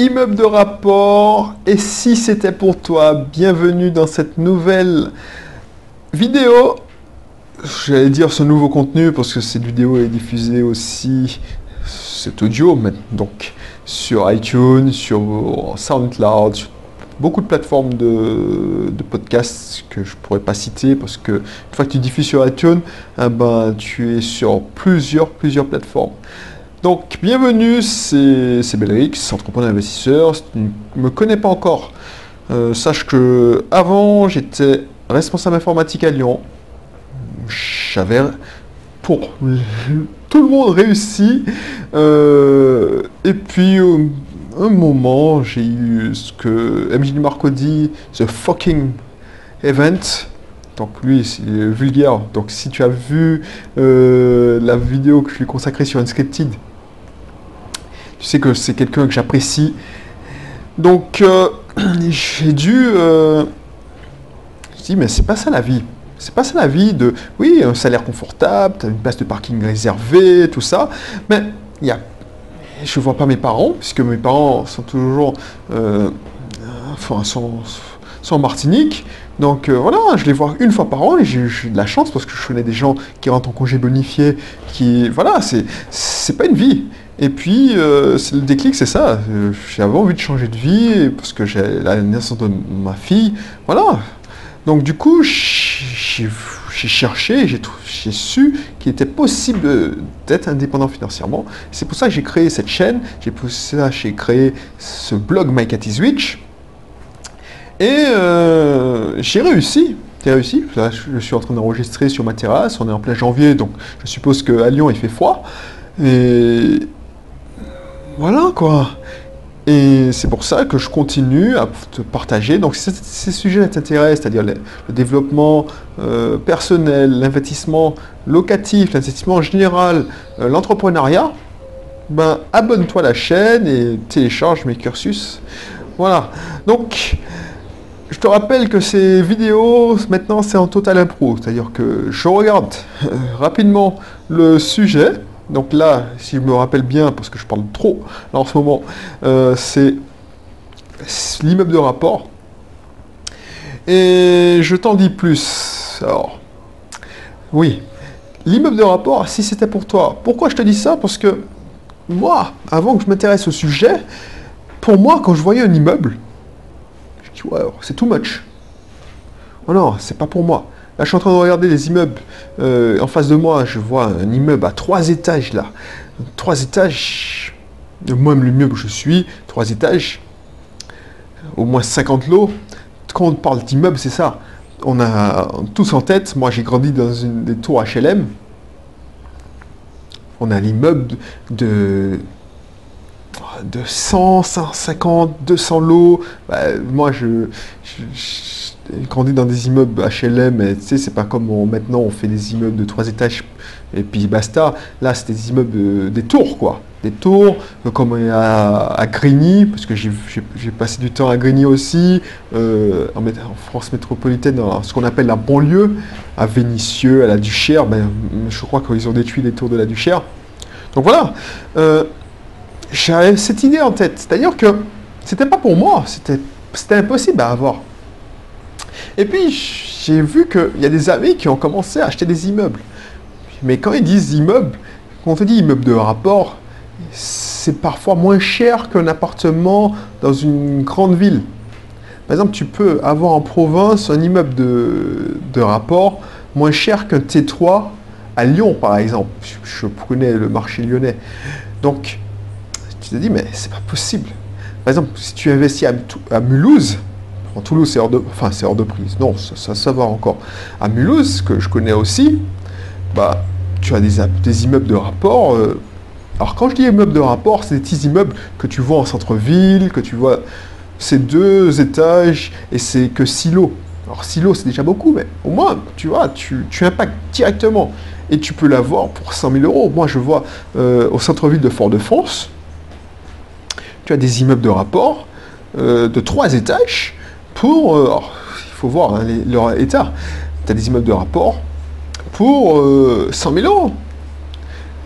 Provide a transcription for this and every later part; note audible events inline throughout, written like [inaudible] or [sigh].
Immeuble de rapport, et si c'était pour toi, bienvenue dans cette nouvelle vidéo. J'allais dire ce nouveau contenu parce que cette vidéo est diffusée aussi, cet audio, donc sur iTunes, sur SoundCloud, sur beaucoup de plateformes de, podcasts que je pourrais pas citer parce que une fois que tu diffuses sur iTunes, eh ben, tu es sur plusieurs, plusieurs plateformes. Donc, bienvenue, c'est Belrix, entrepreneur investisseur. Si tu ne me connais pas encore, euh, sache que avant j'étais responsable informatique à Lyon. J'avais pour [laughs] tout le monde réussi. Euh, et puis, un moment, j'ai eu ce que MJ Marco dit, The Fucking Event. Donc lui, c'est vulgaire. Donc si tu as vu euh, la vidéo que je lui consacrée sur Unscripted, tu sais que c'est quelqu'un que j'apprécie. Donc, euh, [clears throat] j'ai dû... Euh, je dis, mais c'est pas ça la vie. C'est pas ça la vie de... Oui, un salaire confortable, tu as une place de parking réservée, tout ça. Mais il y a... Je vois pas mes parents, puisque mes parents sont toujours... Euh, enfin, sont, sont en Martinique. Donc voilà, je les vois une fois par an et j'ai de la chance parce que je connais des gens qui rentrent en congé bonifié, qui... Voilà, c'est pas une vie. Et puis, euh, le déclic, c'est ça. J'avais envie de changer de vie parce que j'ai la naissance de ma fille. Voilà. Donc, du coup, j'ai cherché, j'ai su qu'il était possible d'être indépendant financièrement. C'est pour ça que j'ai créé cette chaîne. C'est pour ça que j'ai créé ce blog My Cat is Rich. Et euh, j'ai réussi. J'ai réussi. Je suis en train d'enregistrer sur ma terrasse. On est en plein janvier, donc je suppose qu'à Lyon, il fait froid. Et voilà quoi. Et c'est pour ça que je continue à te partager. Donc si ces sujets t'intéressent, c'est-à-dire le, développement euh, personnel, l'investissement locatif, l'investissement en général, euh, l'entrepreneuriat, ben abonne-toi à la chaîne et télécharge mes cursus. Voilà. Donc je te rappelle que ces vidéos, maintenant, c'est en total impro. C'est-à-dire que je regarde euh, rapidement le sujet, donc là, si je me rappelle bien, parce que je parle trop en ce moment, euh, c'est l'immeuble de rapport. Et je t'en dis plus. Alors, oui, l'immeuble de rapport, si c'était pour toi. Pourquoi je te dis ça? Parce que moi, avant que je m'intéresse au sujet, pour moi, quand je voyais un immeuble, je dis, ouais, c'est too much. Oh non, c'est pas pour moi. Là, je suis en train de regarder les immeubles. Euh, en face de moi, je vois un immeuble à trois étages, là. Trois étages. Moi-même, l'immeuble où je suis, trois étages. Au moins 50 lots. Quand on parle d'immeuble, c'est ça. On a tous en tête. Moi, j'ai grandi dans une des tours HLM. On a l'immeuble de de 100, 150, 200 lots. Bah, moi, je grandi dans des immeubles HLM, tu sais, c'est pas comme maintenant on fait des immeubles de trois étages et puis basta. Là, c'est des immeubles, des tours, quoi. Des tours, euh, comme à, à Grigny, parce que j'ai passé du temps à Grigny aussi, euh, en, France métropolitaine, dans ce qu'on appelle la banlieue, à Vénissieux, à la Duchère. Ben, je crois qu'ils ont détruit les tours de la Duchère. Donc voilà, euh, j'avais cette idée en tête. C'est-à-dire que c'était pas pour moi, c'était impossible à avoir. Et puis, j'ai vu qu'il y a des amis qui ont commencé à acheter des immeubles. Mais quand ils disent immeuble, quand on te dit immeuble de rapport, c'est parfois moins cher qu'un appartement dans une grande ville. Par exemple, tu peux avoir en province un immeuble de, rapport moins cher qu'un T3 à Lyon, par exemple. Je, connais le marché lyonnais. Donc, tu te dis, mais c'est pas possible. Par exemple, si tu investis à Mulhouse, en Toulouse, c'est hors, de, enfin, hors de prise. Non, ça, ça, va encore. À Mulhouse, que je connais aussi, bah, tu as des, immeubles de rapport. Euh, alors quand je dis immeubles de rapport, c'est des petits immeubles que tu vois en centre-ville, que tu vois, c'est deux étages et c'est que silo. Alors silo, c'est déjà beaucoup, mais au moins, tu vois, tu, tu impactes directement. Et tu peux l'avoir pour 100 000 euros. Moi, je vois euh, au centre-ville de Fort-de-France, tu as des immeubles de rapport euh, de trois étages euh, il faut voir hein, leur état, tu as des immeubles de rapport pour 100 euh, 000 euros.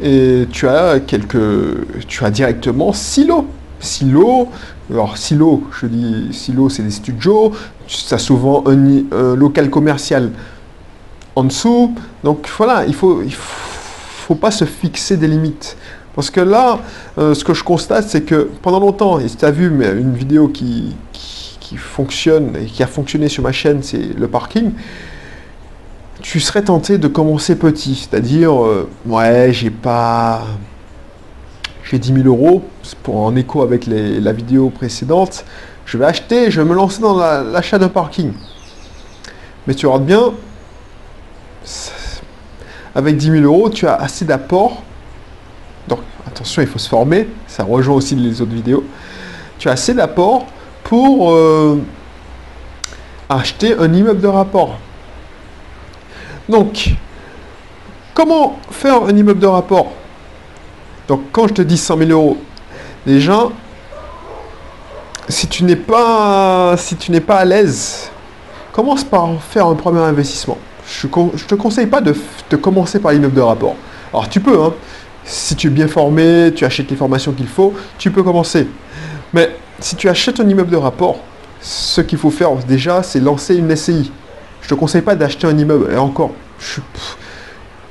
Et tu as quelques, tu as directement six lots. Six lots, Alors, silo, je dis silo, c'est des studios. Ça souvent un, local commercial en dessous. Donc voilà, il faut, il faut pas se fixer des limites. Parce que là, euh, ce que je constate, c'est que pendant longtemps, et tu as vu mais une vidéo qui, fonctionne et qui a fonctionné sur ma chaîne, c'est le parking, tu serais tenté de commencer petit. C'est-à-dire, euh, ouais, j'ai pas. J'ai 10 000 euros, pour en écho avec la vidéo précédente. Je vais acheter, je vais me lancer dans l'achat d'un parking. Mais tu regardes bien, avec 10 000 euros, tu as assez d'apport donc attention, il faut se former, ça rejoint aussi les autres vidéos. Tu as assez d'apport pour euh, acheter un immeuble de rapport. Donc, comment faire un immeuble de rapport? Donc, quand je te dis 100 000 euros, déjà, si tu n'es pas, si tu n'es pas à l'aise, commence par faire un premier investissement. Je ne te conseille pas de, de commencer par l'immeuble de rapport. Alors, tu peux, hein, si tu es bien formé, tu achètes les formations qu'il faut, tu peux commencer. Mais si tu achètes un immeuble de rapport, ce qu'il faut faire déjà, c'est lancer une SCI. Je ne te conseille pas d'acheter un immeuble. Et encore, je,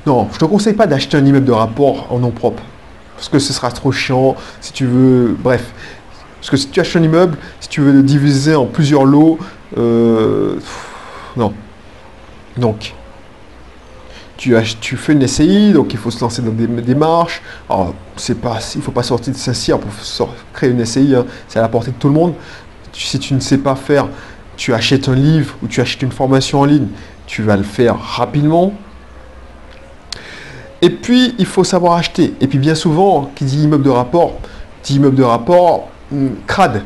non, je te conseille pas d'acheter un immeuble de rapport en nom propre. Parce que ce sera trop chiant. Si tu veux. Bref. Parce que si tu achètes un immeuble, si tu veux le diviser en plusieurs lots, euh, non. Donc, tu, fais une SCI, donc il faut se lancer dans des démarches. Alors, pas, il ne faut pas sortir de Saint-Cyr pour créer une SCI, hein. c'est à la portée de tout le monde. Si tu ne sais pas faire, tu achètes un livre ou tu achètes une formation en ligne, tu vas le faire rapidement. Et puis, il faut savoir acheter. Et puis, bien souvent, qui dit immeuble de rapport, dit immeuble de rapport, hmm, crade.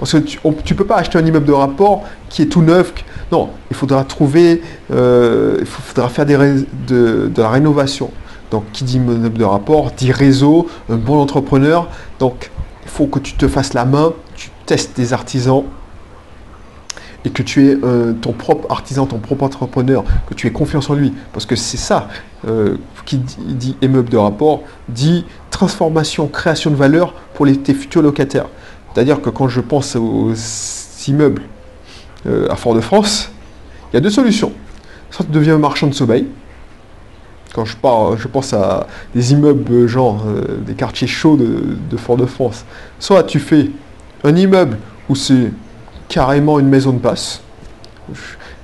Parce que tu ne peux pas acheter un immeuble de rapport qui est tout neuf, non, il faudra trouver, euh, il faudra faire de, la rénovation. Donc, qui dit immeuble de rapport, dit réseau, un bon entrepreneur. Donc, il faut que tu te fasses la main, tu testes des artisans et que tu es euh, ton propre artisan, ton propre entrepreneur, que tu aies confiance en lui. Parce que c'est ça euh, qui dit, immeuble de rapport, dit transformation, création de valeur pour tes futurs locataires. C'est-à-dire que quand je pense aux immeubles euh, à Fort-de-France, il y a deux solutions. Soit tu deviens marchand de sommeil. Quand je, je pense à des immeubles, genre euh, des quartiers chauds de, Fort-de-France. Soit tu fais un immeuble où c'est carrément une maison de passe.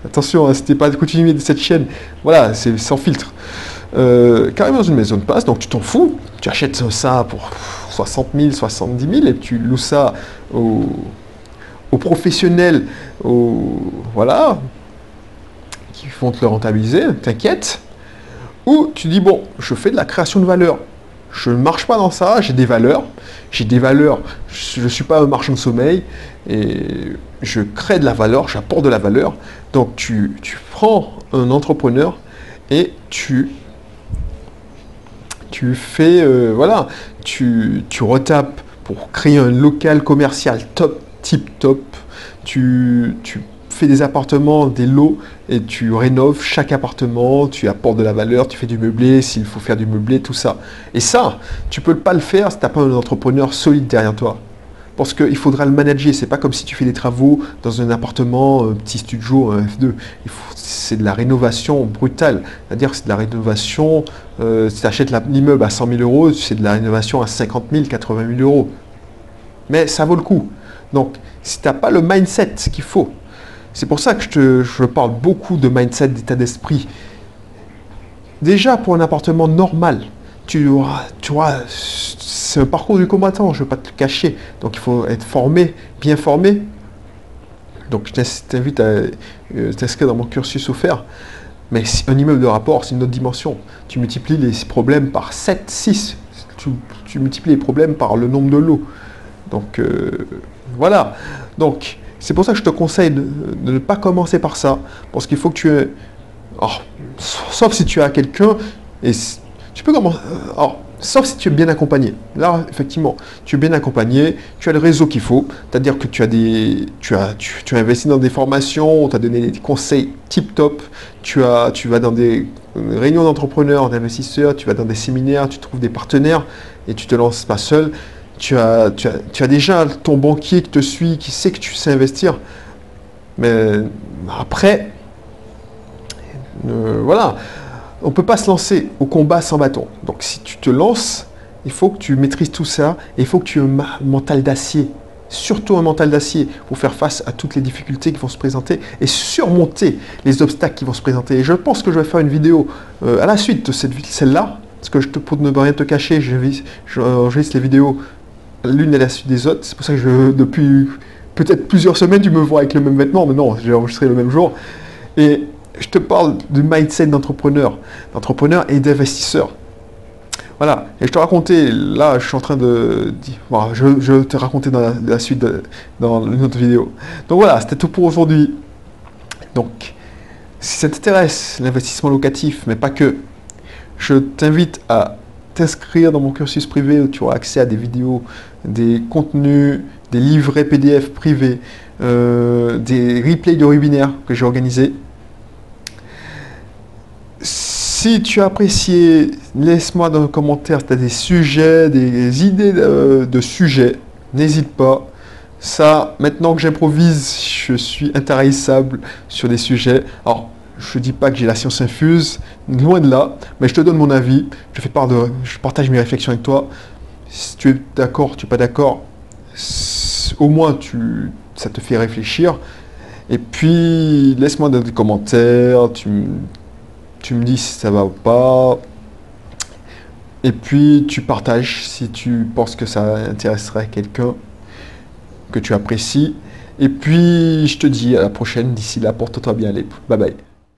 Attention, hein, si pas coutumier de cette chaîne, voilà, c'est sans filtre. Euh, carrément une maison de passe, donc tu t'en fous, tu achètes ça pour 60 000, 70 000 et tu loues ça au, aux professionnels, voilà, qui vont te le rentabiliser, t'inquiète. Ou tu dis, bon, je fais de la création de valeur. Je ne marche pas dans ça, j'ai des valeurs. J'ai des valeurs, je ne suis pas un marchand de sommeil, et je crée de la valeur, j'apporte de la valeur. Donc tu, prends un entrepreneur et tu, tu fais, euh, voilà, tu, tu retapes pour créer un local commercial top tip top. Tu, tu fais des appartements, des lots, et tu rénoves chaque appartement, tu apportes de la valeur, tu fais du meublé, s'il faut faire du meublé, tout ça. Et ça, tu peux pas le faire si tu n'as pas un entrepreneur solide derrière toi. Parce qu'il faudra le manager. C'est pas comme si tu fais des travaux dans un appartement, un petit studio, un F2. C'est de la rénovation brutale. C'est-à-dire c'est de la rénovation. Euh, si tu achètes l'immeuble à 100 000 euros, c'est de la rénovation à 50 000, 80 000 euros. Mais ça vaut le coup. Donc, si tu n'as pas le mindset qu'il faut, c'est pour ça que je, te, je parle beaucoup de mindset, d'état d'esprit. Déjà, pour un appartement normal, tu tu vois, c'est un parcours du combattant, je ne vais pas te le cacher. Donc, il faut être formé, bien formé. Donc, je t'invite à euh, t'inscrire dans mon cursus offert. Mais un immeuble de rapport, c'est une autre dimension. Tu multiplies les problèmes par 7, 6. Tu, multiplies les problèmes par le nombre de lots. Donc, euh, voilà. Donc, c'est pour ça que je te conseille de, ne pas commencer par ça. Parce qu'il faut que tu aies. sauf si tu as quelqu'un. Et tu peux commencer. Alors, sauf si tu es bien accompagné. Là, effectivement, tu es bien accompagné, tu as le réseau qu'il faut, c'est-à-dire que tu as des, tu as, tu, as investi dans des formations, on t'a donné des conseils tip top, tu tu vas dans des réunions d'entrepreneurs, d'investisseurs, tu vas dans des séminaires, tu trouves des partenaires et tu te lances pas seul tu as, tu, as, tu as déjà ton banquier qui te suit, qui sait que tu sais investir. Mais après, euh, voilà, on ne peut pas se lancer au combat sans bâton. Donc si tu te lances, il faut que tu maîtrises tout ça et il faut que tu aies un mental d'acier. Surtout un mental d'acier pour faire face à toutes les difficultés qui vont se présenter et surmonter les obstacles qui vont se présenter. Et je pense que je vais faire une vidéo euh, à la suite de cette celle-là, parce que pour ne rien te cacher, j'enregistre les vidéos l'une à la suite des autres. C'est pour ça que depuis peut-être plusieurs semaines, tu me vois avec le même vêtement, mais non, j'ai enregistré le même jour. Je te parle du mindset d'entrepreneur, d'entrepreneur et d'investisseur. Voilà, et je te racontais, là je suis en train de... Bon, je, vais te raconter dans la, suite, dans une autre vidéo. Donc voilà, c'était tout pour aujourd'hui. Donc, si ça t'intéresse, l'investissement locatif, mais pas que, je t'invite à t'inscrire dans mon cursus privé où tu auras accès à des vidéos, des contenus, des livrets PDF privés, euh, des replays de webinaires que j'ai organisés. Si tu as apprécié, laisse-moi dans les commentaire si tu as des sujets, des idées de, sujets. N'hésite pas. Ça, maintenant que j'improvise, je suis intarissable sur des sujets. Alors, je ne dis pas que j'ai la science infuse, loin de là, mais je te donne mon avis, je fais part de, je partage mes réflexions avec toi. Si tu es d'accord, tu n'es pas d'accord, au moins ça te fait réfléchir. Et puis, laisse-moi dans les commentaires, tu me dis si ça va ou pas. Et puis, tu partages si tu penses que ça intéresserait quelqu'un que tu apprécies. Et puis, je te dis à la prochaine. D'ici là, porte-toi bien. Allez, bye bye.